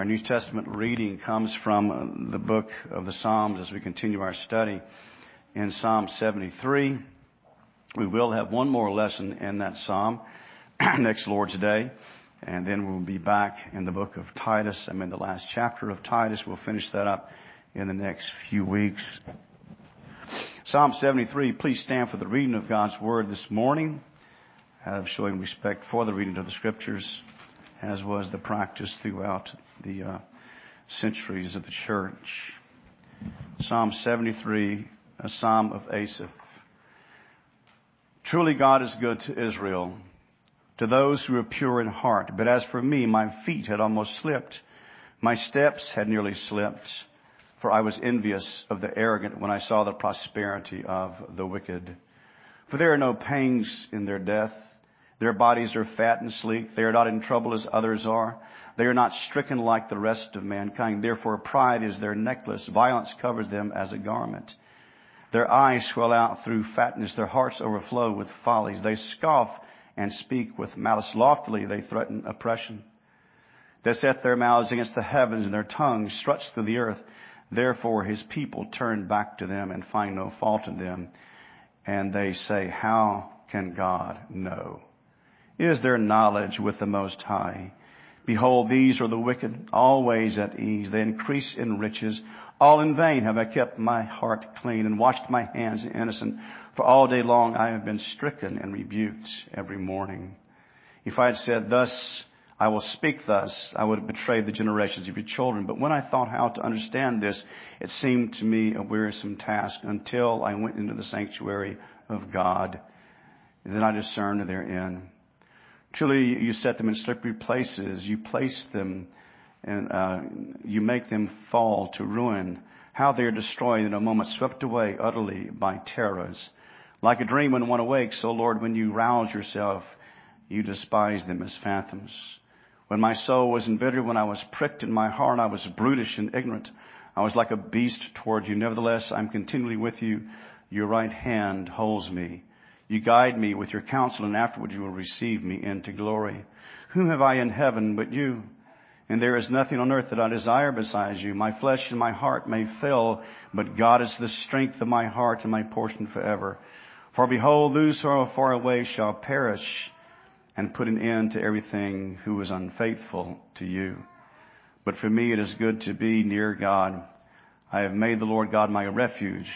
Our New Testament reading comes from the book of the Psalms as we continue our study in Psalm 73. We will have one more lesson in that Psalm next Lord's Day, and then we'll be back in the book of Titus. I'm in the last chapter of Titus. We'll finish that up in the next few weeks. Psalm 73, please stand for the reading of God's Word this morning, out of showing respect for the reading of the Scriptures, as was the practice throughout the uh, centuries of the church. Psalm 73, a psalm of Asaph. Truly God is good to Israel, to those who are pure in heart. But as for me, my feet had almost slipped. My steps had nearly slipped, for I was envious of the arrogant when I saw the prosperity of the wicked. For there are no pangs in their death. Their bodies are fat and sleek. They are not in trouble as others are. They are not stricken like the rest of mankind. Therefore pride is their necklace. Violence covers them as a garment. Their eyes swell out through fatness. Their hearts overflow with follies. They scoff and speak with malice. Loftily they threaten oppression. They set their mouths against the heavens and their tongues struts through the earth. Therefore his people turn back to them and find no fault in them. And they say, how can God know? Is there knowledge with the Most High? Behold, these are the wicked, always at ease. They increase in riches. All in vain have I kept my heart clean and washed my hands innocent. For all day long I have been stricken and rebuked every morning. If I had said, thus I will speak thus, I would have betrayed the generations of your children. But when I thought how to understand this, it seemed to me a wearisome task until I went into the sanctuary of God. And then I discerned their end. Truly, you set them in slippery places. You place them and uh, you make them fall to ruin. How they are destroyed in a moment, swept away utterly by terrors. Like a dream when one awakes, O Lord, when you rouse yourself, you despise them as phantoms. When my soul was embittered, when I was pricked in my heart, I was brutish and ignorant. I was like a beast toward you. Nevertheless, I'm continually with you. Your right hand holds me. You guide me with your counsel and afterwards you will receive me into glory. Whom have I in heaven but you? And there is nothing on earth that I desire besides you. My flesh and my heart may fail, but God is the strength of my heart and my portion forever. For behold, those who are far away shall perish and put an end to everything who is unfaithful to you. But for me it is good to be near God. I have made the Lord God my refuge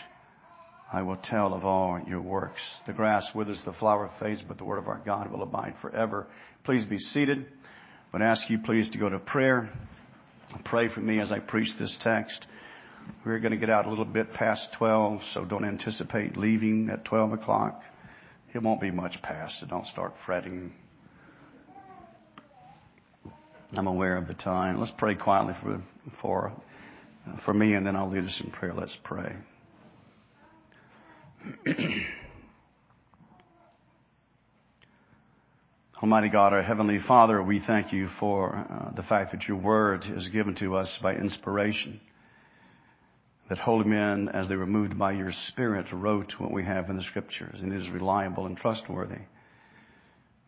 I will tell of all your works. The grass withers, the flower fades, but the word of our God will abide forever. Please be seated. Would ask you please to go to prayer. Pray for me as I preach this text. We're going to get out a little bit past 12, so don't anticipate leaving at 12 o'clock. It won't be much past, so don't start fretting. I'm aware of the time. Let's pray quietly for, for, for me, and then I'll lead us in prayer. Let's pray. Almighty God, our Heavenly Father, we thank you for uh, the fact that your word is given to us by inspiration. That holy men, as they were moved by your Spirit, wrote what we have in the Scriptures, and it is reliable and trustworthy.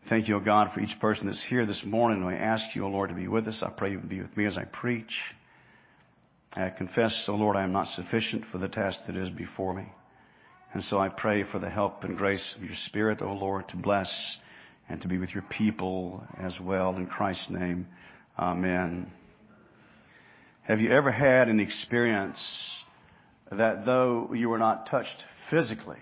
Thank you, O God, for each person that's here this morning. I ask you, O Lord, to be with us. I pray you be with me as I preach. I confess, O Lord, I am not sufficient for the task that is before me. And so I pray for the help and grace of your Spirit, O Lord, to bless and to be with your people as well. In Christ's name, Amen. Have you ever had an experience that though you were not touched physically,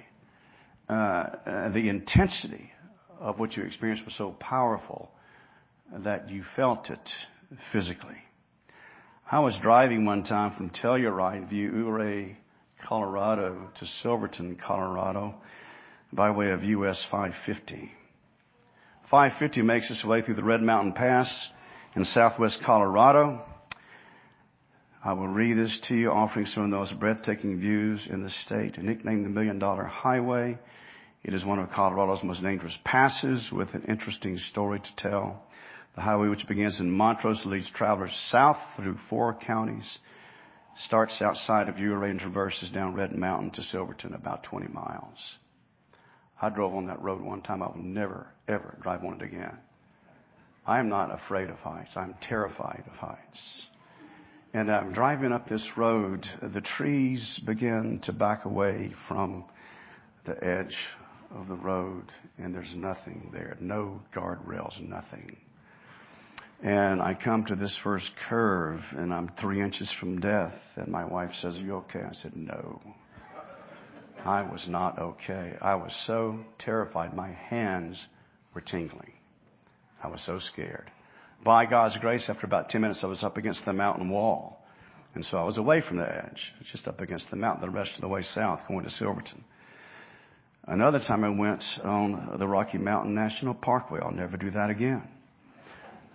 uh, uh, the intensity of what you experienced was so powerful that you felt it physically? I was driving one time from Telluride via Ouray, Colorado to Silverton, Colorado by way of US 550. 550 makes its way through the Red Mountain Pass in southwest Colorado. I will read this to you, offering some of those breathtaking views in the state. Nicknamed the Million Dollar Highway, it is one of Colorado's most dangerous passes with an interesting story to tell. The highway, which begins in Montrose, leads travelers south through four counties starts outside of Ouray and traverses down Red Mountain to Silverton, about 20 miles. I drove on that road one time. I will never, ever drive on it again. I am not afraid of heights. I'm terrified of heights. And I'm driving up this road. The trees begin to back away from the edge of the road, and there's nothing there. No guardrails, nothing. And I come to this first curve, and I'm three inches from death. And my wife says, Are you okay? I said, No. I was not okay. I was so terrified. My hands were tingling. I was so scared. By God's grace, after about 10 minutes, I was up against the mountain wall. And so I was away from the edge, just up against the mountain, the rest of the way south, going to Silverton. Another time I went on the Rocky Mountain National Parkway. I'll never do that again.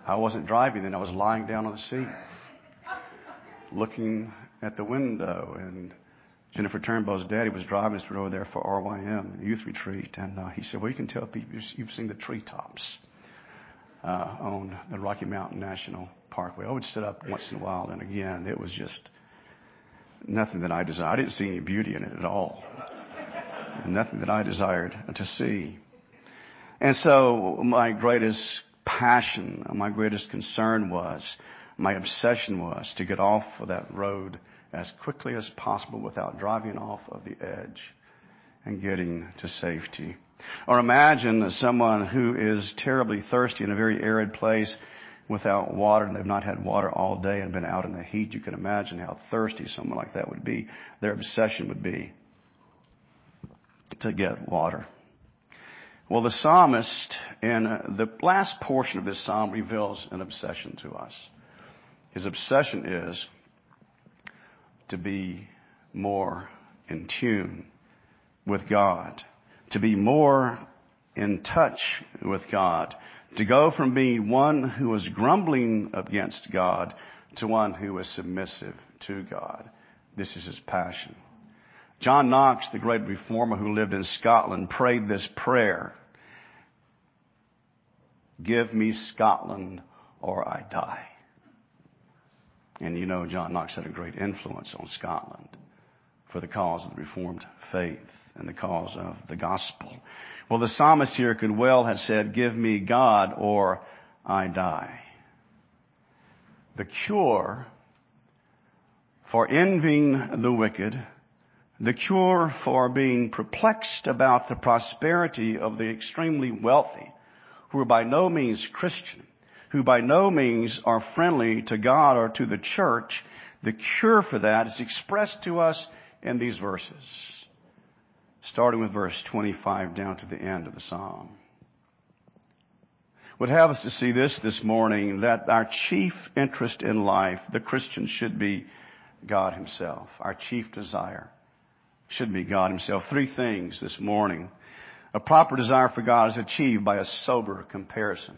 I wasn't driving then. I was lying down on the seat, looking at the window. And Jennifer Turnbull's daddy was driving us over there for RYM, youth retreat. And uh, he said, well, you can tell people you've seen the treetops uh, on the Rocky Mountain National Parkway. I would sit up once in a while, and again, it was just nothing that I desired. I didn't see any beauty in it at all. nothing that I desired to see. And so my greatest passion, my greatest concern was, my obsession was to get off of that road as quickly as possible without driving off of the edge and getting to safety. Or imagine someone who is terribly thirsty in a very arid place without water and they've not had water all day and been out in the heat. You can imagine how thirsty someone like that would be. Their obsession would be to get water. Well, the psalmist in uh, the last portion of this psalm reveals an obsession to us. His obsession is to be more in tune with God to be more in touch with God, to go from being one who was grumbling against God to one who is submissive to God. This is his passion. John Knox, the great reformer who lived in Scotland, prayed this prayer. Give me Scotland or I die. And you know John Knox had a great influence on Scotland for the cause of the Reformed faith and the cause of the gospel. Well, the psalmist here could well have said, give me God or I die. The cure for envying the wicked, the cure for being perplexed about the prosperity of the extremely wealthy, who are by no means Christian, who by no means are friendly to God or to the church, the cure for that is expressed to us in these verses starting with verse 25 down to the end of the psalm. Would have us to see this this morning that our chief interest in life, the Christian, should be God Himself. Our chief desire should be God Himself. Three things this morning. A proper desire for God is achieved by a sober comparison.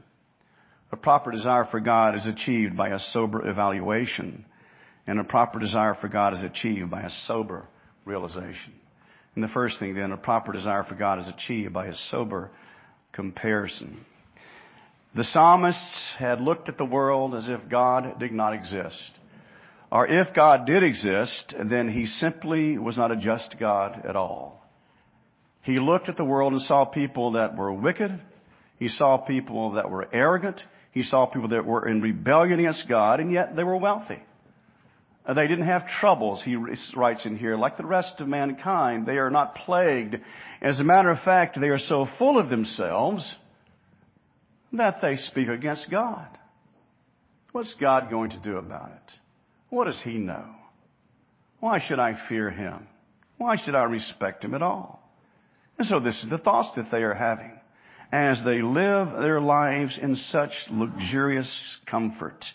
A proper desire for God is achieved by a sober evaluation. And a proper desire for God is achieved by a sober realization. And the first thing then, a proper desire for God is achieved by a sober comparison. The psalmists had looked at the world as if God did not exist. Or if God did exist, then he simply was not a just God at all. He looked at the world and saw people that were wicked. He saw people that were arrogant. He saw people that were in rebellion against God, and yet they were wealthy. They didn't have troubles, he writes in here, like the rest of mankind. They are not plagued. As a matter of fact, they are so full of themselves that they speak against God. What's God going to do about it? What does he know? Why should I fear him? Why should I respect him at all? And so this is the thoughts that they are having as they live their lives in such luxurious comfort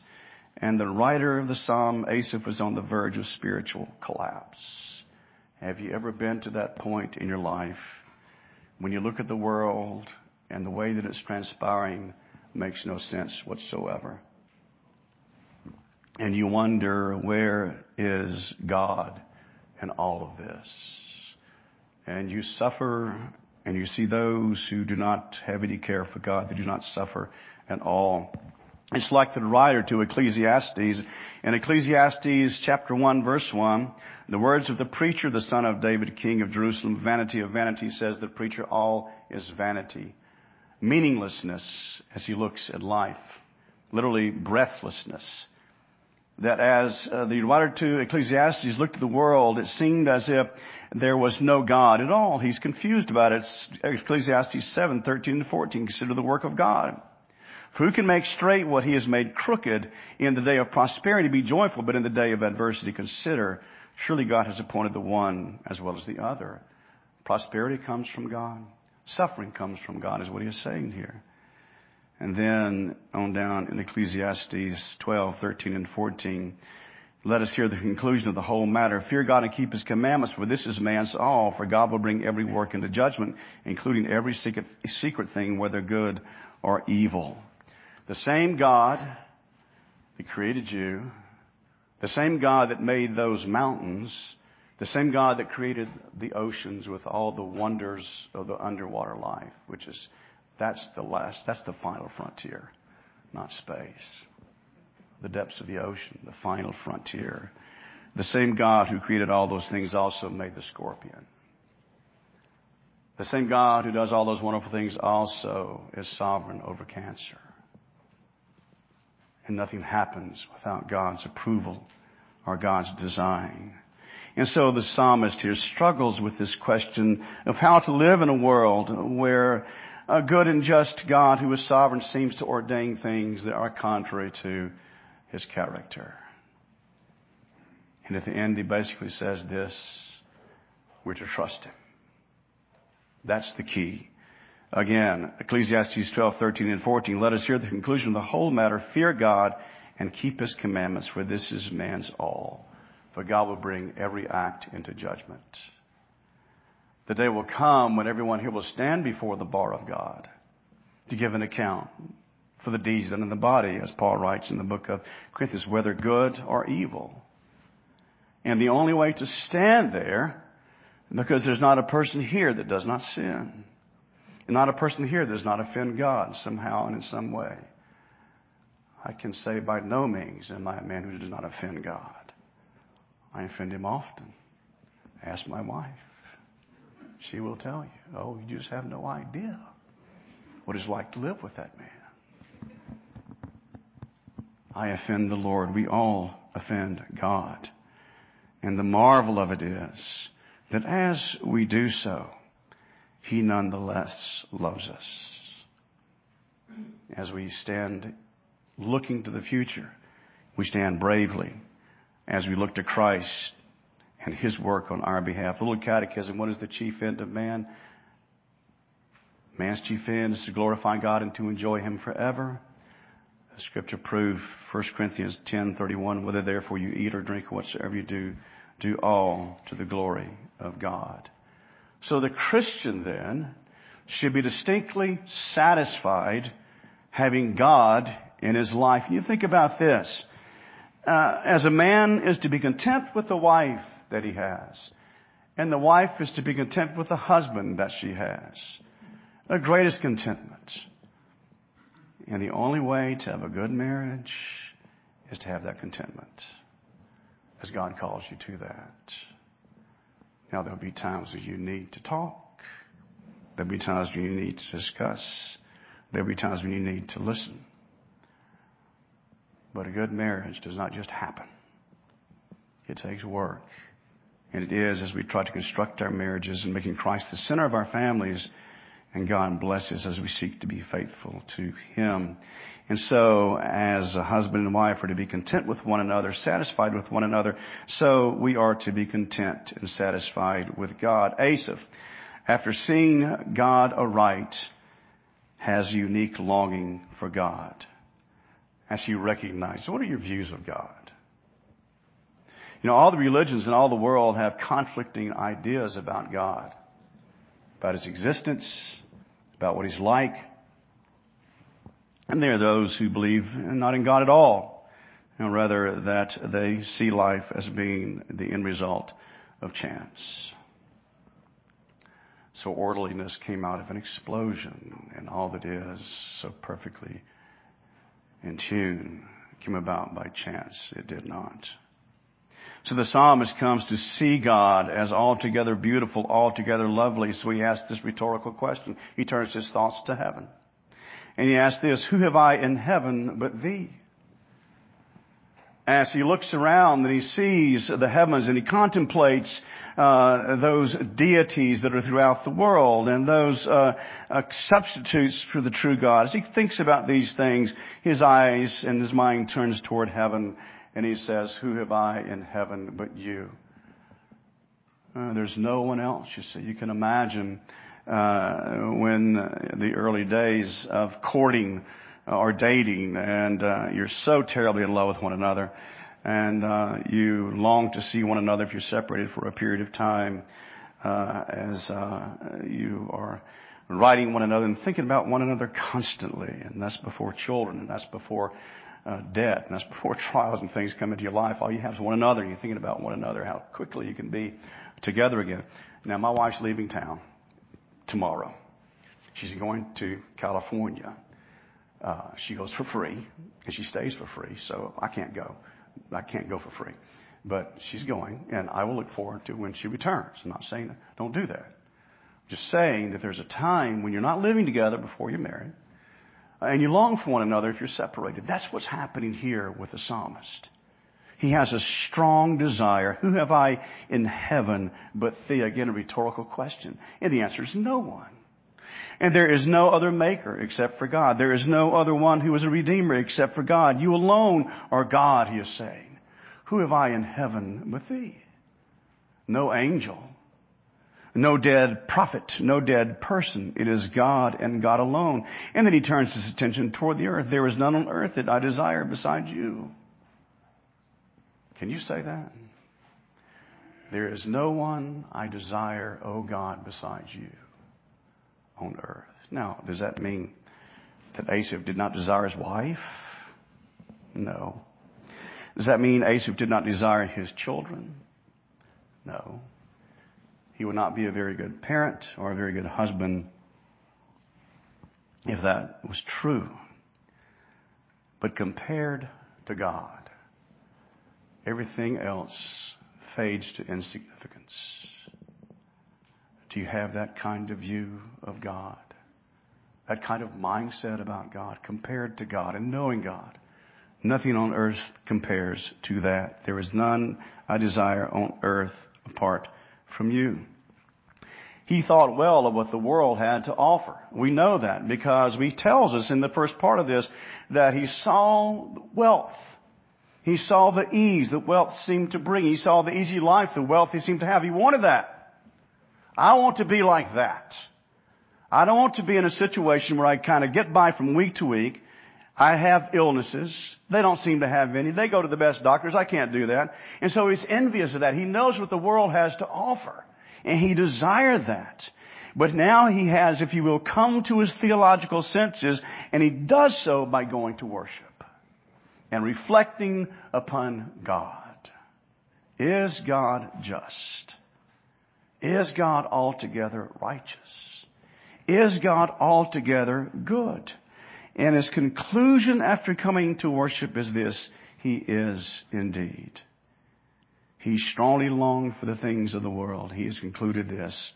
and the writer of the psalm, Asaph, was on the verge of spiritual collapse. Have you ever been to that point in your life when you look at the world and the way that it's transpiring makes no sense whatsoever? And you wonder, where is God in all of this? And you suffer and you see those who do not have any care for God, they do not suffer at all. It's like the writer to Ecclesiastes. In Ecclesiastes chapter 1 verse 1, the words of the preacher, the son of David, king of Jerusalem, vanity of vanity, says the preacher, all is vanity. Meaninglessness as he looks at life. Literally breathlessness. That as uh, the writer to Ecclesiastes looked at the world, it seemed as if there was no God at all. He's confused about it. Ecclesiastes 7, 13 to 14. Consider the work of God. Who can make straight what he has made crooked in the day of prosperity? Be joyful, but in the day of adversity consider. Surely God has appointed the one as well as the other. Prosperity comes from God. Suffering comes from God is what he is saying here. And then on down in Ecclesiastes 12, 13 and 14, let us hear the conclusion of the whole matter. Fear God and keep His commandments, for this is man's all. For God will bring every work into judgment, including every secret, secret thing, whether good or evil. The same God that created you, the same God that made those mountains, the same God that created the oceans with all the wonders of the underwater life, which is, that's the last, that's the final frontier, not space. The depths of the ocean, the final frontier. The same God who created all those things also made the scorpion. The same God who does all those wonderful things also is sovereign over cancer. And nothing happens without God's approval or God's design. And so the psalmist here struggles with this question of how to live in a world where a good and just God who is sovereign seems to ordain things that are contrary to his character. And at the end, he basically says this, we're to trust him. That's the key. Again, Ecclesiastes 12, 13, and 14. Let us hear the conclusion of the whole matter. Fear God and keep his commandments, for this is man's all. For God will bring every act into judgment. The day will come when everyone here will stand before the bar of God to give an account for the deeds done in the body, as Paul writes in the book of Corinthians, whether good or evil. And the only way to stand there, because there's not a person here that does not sin. And not a person here that does not offend God somehow and in some way. I can say by no means am I a man who does not offend God. I offend him often. Ask my wife. She will tell you, oh, you just have no idea what it's like to live with that man. I offend the Lord. We all offend God. And the marvel of it is that as we do so, he nonetheless loves us. As we stand looking to the future, we stand bravely as we look to Christ and His work on our behalf. Little catechism, what is the chief end of man? Man's chief end is to glorify God and to enjoy Him forever. The scripture proof, 1 Corinthians 10:31, whether therefore you eat or drink whatsoever you do, do all to the glory of God. So the Christian then should be distinctly satisfied having God in his life. You think about this. Uh, as a man is to be content with the wife that he has, and the wife is to be content with the husband that she has. The greatest contentment. And the only way to have a good marriage is to have that contentment. As God calls you to that. Now there'll be times that you need to talk. There'll be times when you need to discuss. There'll be times when you need to listen. But a good marriage does not just happen. It takes work. And it is as we try to construct our marriages and making Christ the center of our families and God bless us as we seek to be faithful to Him. And so, as a husband and wife are to be content with one another, satisfied with one another, so we are to be content and satisfied with God. Asaph, after seeing God aright, has unique longing for God. As he recognizes, what are your views of God? You know, all the religions in all the world have conflicting ideas about God, about his existence, about what he's like, and there are those who believe not in God at all, and rather that they see life as being the end result of chance. So orderliness came out of an explosion, and all that is so perfectly in tune came about by chance. It did not. So the psalmist comes to see God as altogether beautiful, altogether lovely. So he asks this rhetorical question. He turns his thoughts to heaven. And he asks this, who have I in heaven but thee? as he looks around and he sees the heavens and he contemplates uh, those deities that are throughout the world and those uh, uh, substitutes for the true God. As he thinks about these things, his eyes and his mind turns toward heaven and he says, Who have I in heaven but you? Uh, there's no one else, you see. You can imagine uh, when the early days of courting or dating and uh, you're so terribly in love with one another and uh, you long to see one another if you're separated for a period of time uh, as uh, you are writing one another and thinking about one another constantly and that's before children and that's before debt and that's before trials and things come into your life all you have is one another and you're thinking about one another how quickly you can be together again now my wife's leaving town tomorrow she's going to california uh, she goes for free and she stays for free, so I can't go. I can't go for free. But she's going and I will look forward to when she returns. I'm not saying don't do that. I'm just saying that there's a time when you're not living together before you're married Uh, and you long for one another if you're separated. That's what's happening here with the psalmist. He has a strong desire. Who have I in heaven but thee? Again, a rhetorical question. And the answer is no one. And there is no other maker except for God. There is no other one who is a redeemer except for God. You alone are God, he is saying. Who have I in heaven but thee? No angel. No dead prophet. No dead person. It is God and God alone. And then he turns his attention toward the earth. There is none on earth that I desire besides you. Can you say that? There is no one I desire, O God, besides you on earth. Now, does that mean that Asaph did not desire his wife? No. Does that mean Asaph did not desire his children? No. He would not be a very good parent or a very good husband if that was true. But compared to God, everything else fades to insignificance. Do you have that kind of view of God? That kind of mindset about God compared to God and knowing God? Nothing on earth compares to that. There is none I desire on earth apart from you. He thought well of what the world had to offer. We know that because he tells us in the first part of this that he saw wealth. He saw the ease that wealth seemed to bring. He saw the easy life the wealth he seemed to have. He wanted that. I want to be like that. I don't want to be in a situation where I kind of get by from week to week. I have illnesses. They don't seem to have any. They go to the best doctors. I can't do that. And so he's envious of that. He knows what the world has to offer. And he desired that. But now he has, if you will, come to his theological senses, and he does so by going to worship and reflecting upon God. Is God just? Is God altogether righteous? Is God altogether good? And his conclusion after coming to worship is this, he is indeed. He strongly longed for the things of the world. He has concluded this,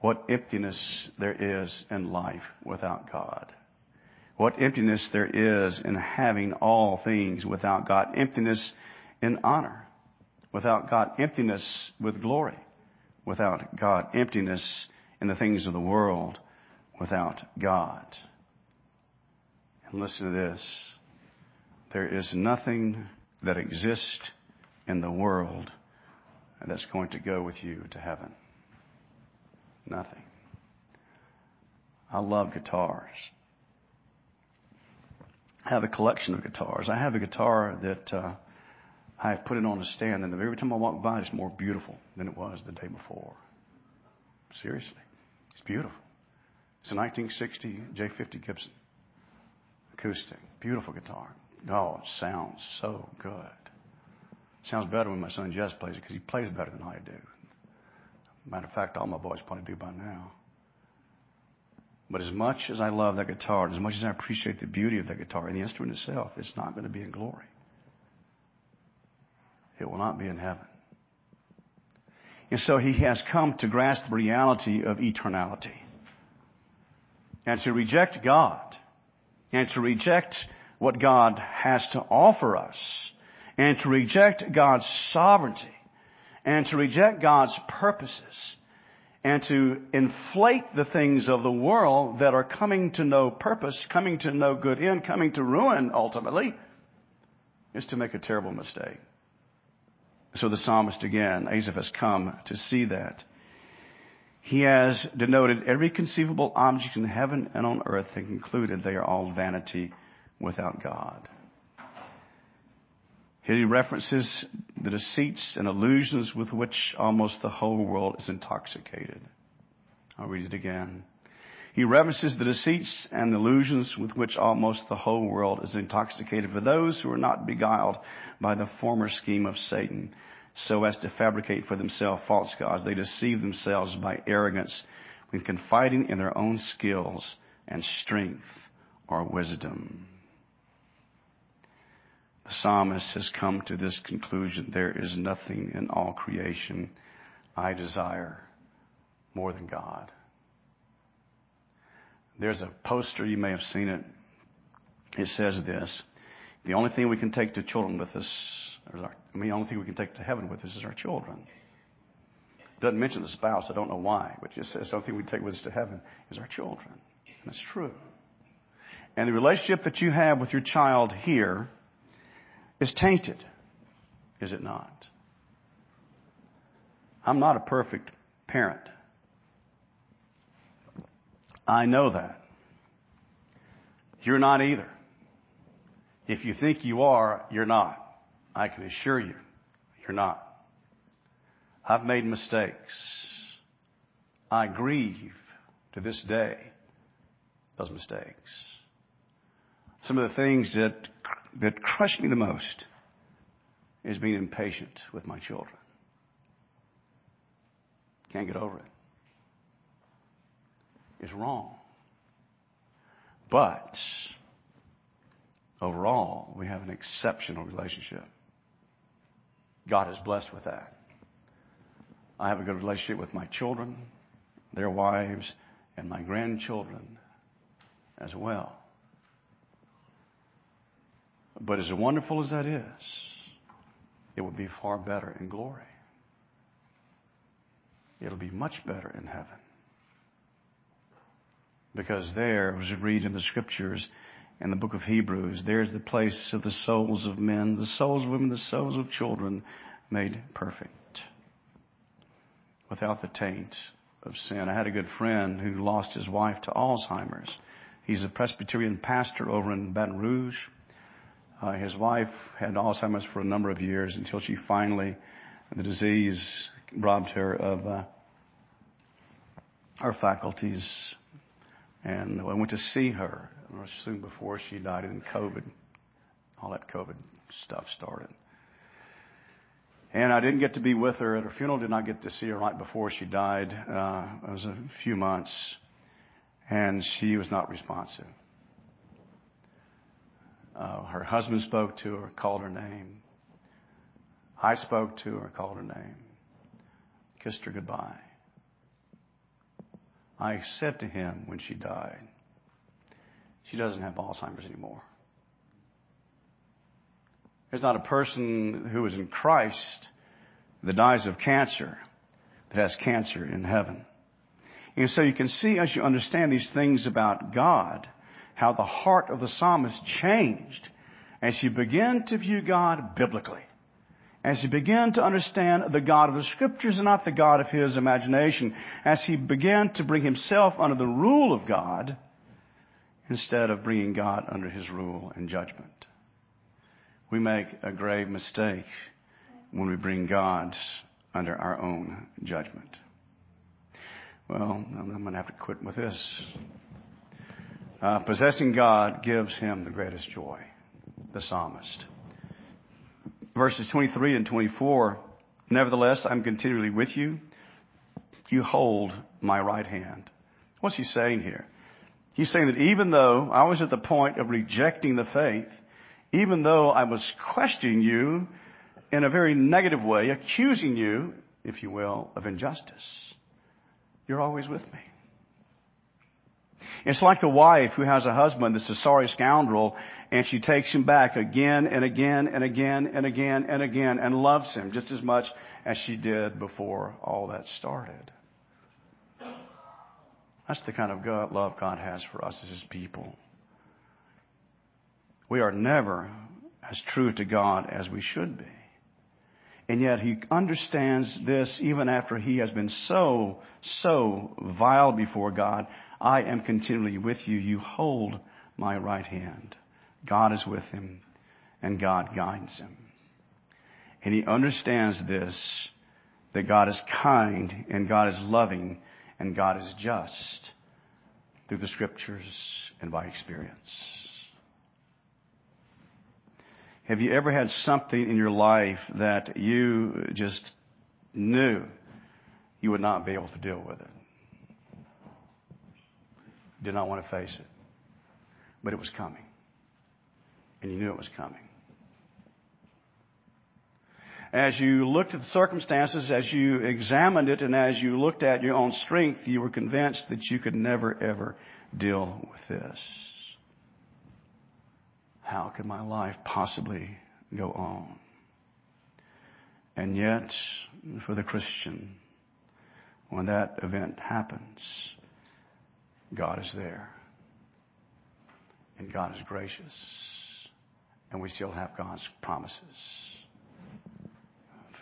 what emptiness there is in life without God. What emptiness there is in having all things without God. Emptiness in honor. Without God. Emptiness with glory without God, emptiness in the things of the world without God. And listen to this. There is nothing that exists in the world that's going to go with you to heaven. Nothing. I love guitars. I have a collection of guitars. I have a guitar that uh, I have put it on a stand, and every time I walk by, it's more beautiful than it was the day before. Seriously. It's beautiful. It's a 1960 J50 Gibson acoustic. Beautiful guitar. Oh, it sounds so good. Sounds better when my son Jess plays it because he plays better than I do. Matter of fact, all my boys probably do by now. But as much as I love that guitar, and as much as I appreciate the beauty of that guitar and the instrument itself, it's not going to be in glory. It will not be in heaven. And so he has come to grasp the reality of eternality. And to reject God and to reject what God has to offer us and to reject God's sovereignty and to reject God's purposes and to inflate the things of the world that are coming to no purpose, coming to no good end, coming to ruin ultimately, is to make a terrible mistake. So the psalmist again, Asaph has come to see that. He has denoted every conceivable object in heaven and on earth and concluded they are all vanity without God. He references the deceits and illusions with which almost the whole world is intoxicated. I'll read it again. He references the deceits and illusions with which almost the whole world is intoxicated for those who are not beguiled by the former scheme of Satan so as to fabricate for themselves false gods. They deceive themselves by arrogance when confiding in their own skills and strength or wisdom. The psalmist has come to this conclusion. There is nothing in all creation I desire more than God. There's a poster, you may have seen it. It says this, the only thing we can take to children with us, is our, I mean, the only thing we can take to heaven with us is our children. It doesn't mention the spouse, I don't know why, but it just says the only thing we take with us to heaven is our children. And it's true. And the relationship that you have with your child here is tainted, is it not? I'm not a perfect parent. I know that. You're not either. If you think you are, you're not. I can assure you, you're not. I've made mistakes. I grieve to this day those mistakes. Some of the things that that crushed me the most is being impatient with my children. Can't get over it. It's wrong. But overall, we have an exceptional relationship. God is blessed with that. I have a good relationship with my children, their wives, and my grandchildren as well. But as wonderful as that is, it will be far better in glory. It'll be much better in heaven. Because there, as we read in the scriptures, in the book of Hebrews, there's the place of the souls of men, the souls of women, the souls of children made perfect. Without the taint of sin. I had a good friend who lost his wife to Alzheimer's. He's a Presbyterian pastor over in Baton Rouge. Uh, his wife had Alzheimer's for a number of years until she finally, the disease robbed her of uh, her faculties. And I went to see her soon before she died in COVID. All that COVID stuff started. And I didn't get to be with her at her funeral. Did not get to see her right before she died. Uh, it was a few months, and she was not responsive. Uh, her husband spoke to her, called her name. I spoke to her, called her name, kissed her goodbye. I said to him when she died, she doesn't have Alzheimer's anymore. There's not a person who is in Christ that dies of cancer that has cancer in heaven. And so you can see as you understand these things about God, how the heart of the psalmist changed as he began to view God biblically. As he began to understand the God of the scriptures and not the God of his imagination. As he began to bring himself under the rule of God instead of bringing God under his rule and judgment. We make a grave mistake when we bring God under our own judgment. Well, I'm going to have to quit with this. Uh, possessing God gives him the greatest joy, the psalmist. Verses 23 and 24, nevertheless, I'm continually with you. You hold my right hand. What's he saying here? He's saying that even though I was at the point of rejecting the faith, even though I was questioning you in a very negative way, accusing you, if you will, of injustice, you're always with me. It's like the wife who has a husband that's a sorry scoundrel and she takes him back again and again and again and again and again and loves him just as much as she did before all that started. That's the kind of God, love God has for us as His people. We are never as true to God as we should be. And yet He understands this even after He has been so, so vile before God. I am continually with you. You hold my right hand. God is with him and God guides him. And he understands this, that God is kind and God is loving and God is just through the scriptures and by experience. Have you ever had something in your life that you just knew you would not be able to deal with it? Did not want to face it. But it was coming. And you knew it was coming as you looked at the circumstances, as you examined it, and as you looked at your own strength, you were convinced that you could never ever deal with this. How could my life possibly go on? And yet, for the Christian, when that event happens, God is there. And God is gracious. And we still have God's promises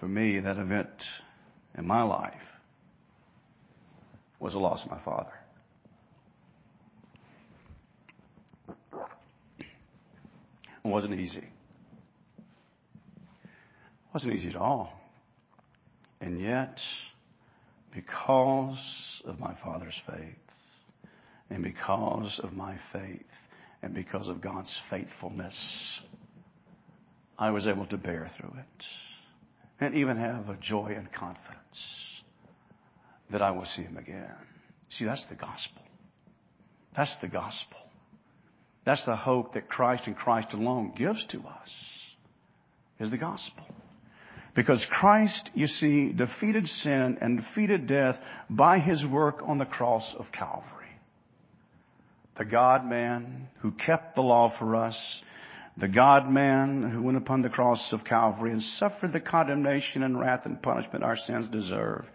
for me, that event in my life was the loss of my father. It wasn't easy. It wasn't easy at all. And yet, because of my father's faith, and because of my faith, and because of God's faithfulness, I was able to bear through it and even have a joy and confidence that I will see him again. See, that's the gospel. That's the gospel. That's the hope that Christ and Christ alone gives to us, is the gospel. Because Christ, you see, defeated sin and defeated death by his work on the cross of Calvary. The God man who kept the law for us the God man who went upon the cross of Calvary and suffered the condemnation and wrath and punishment our sins deserve.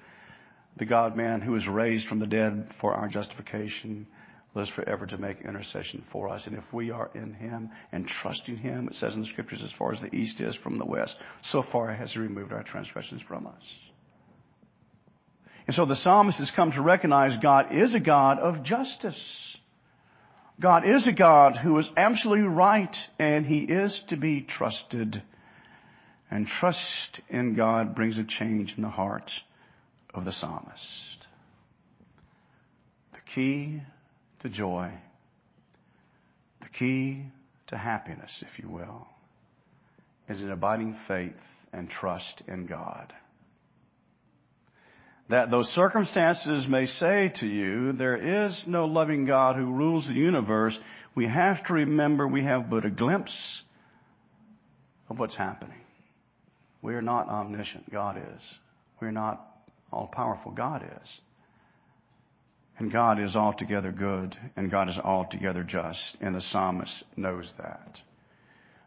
The God man who was raised from the dead for our justification lives forever to make intercession for us. And if we are in him and trusting him, it says in the scriptures, as far as the east is from the west, so far has he removed our transgressions from us. And so the psalmist has come to recognize God is a God of justice. God is a God who is absolutely right and he is to be trusted. And trust in God brings a change in the heart of the psalmist. The key to joy, the key to happiness, if you will, is an abiding faith and trust in God that those circumstances may say to you, there is no loving God who rules the universe, we have to remember we have but a glimpse of what's happening. We are not omniscient. God is. We're not all powerful. God is. And God is altogether good and God is altogether just. And the psalmist knows that.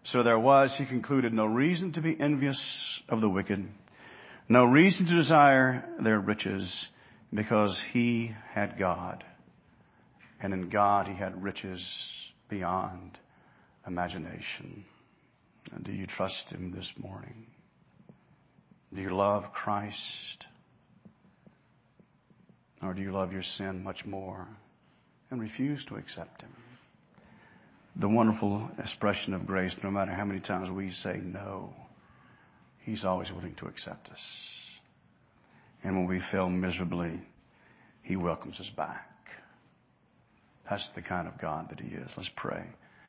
So there was, he concluded, no reason to be envious of the wicked no reason to desire their riches because he had God. And in God he had riches beyond imagination. And do you trust him this morning? Do you love Christ? Or do you love your sin much more and refuse to accept him? The wonderful expression of grace, no matter how many times we say no, He's always willing to accept us. And when we fail miserably, He welcomes us back. That's the kind of God that He is. Let's pray.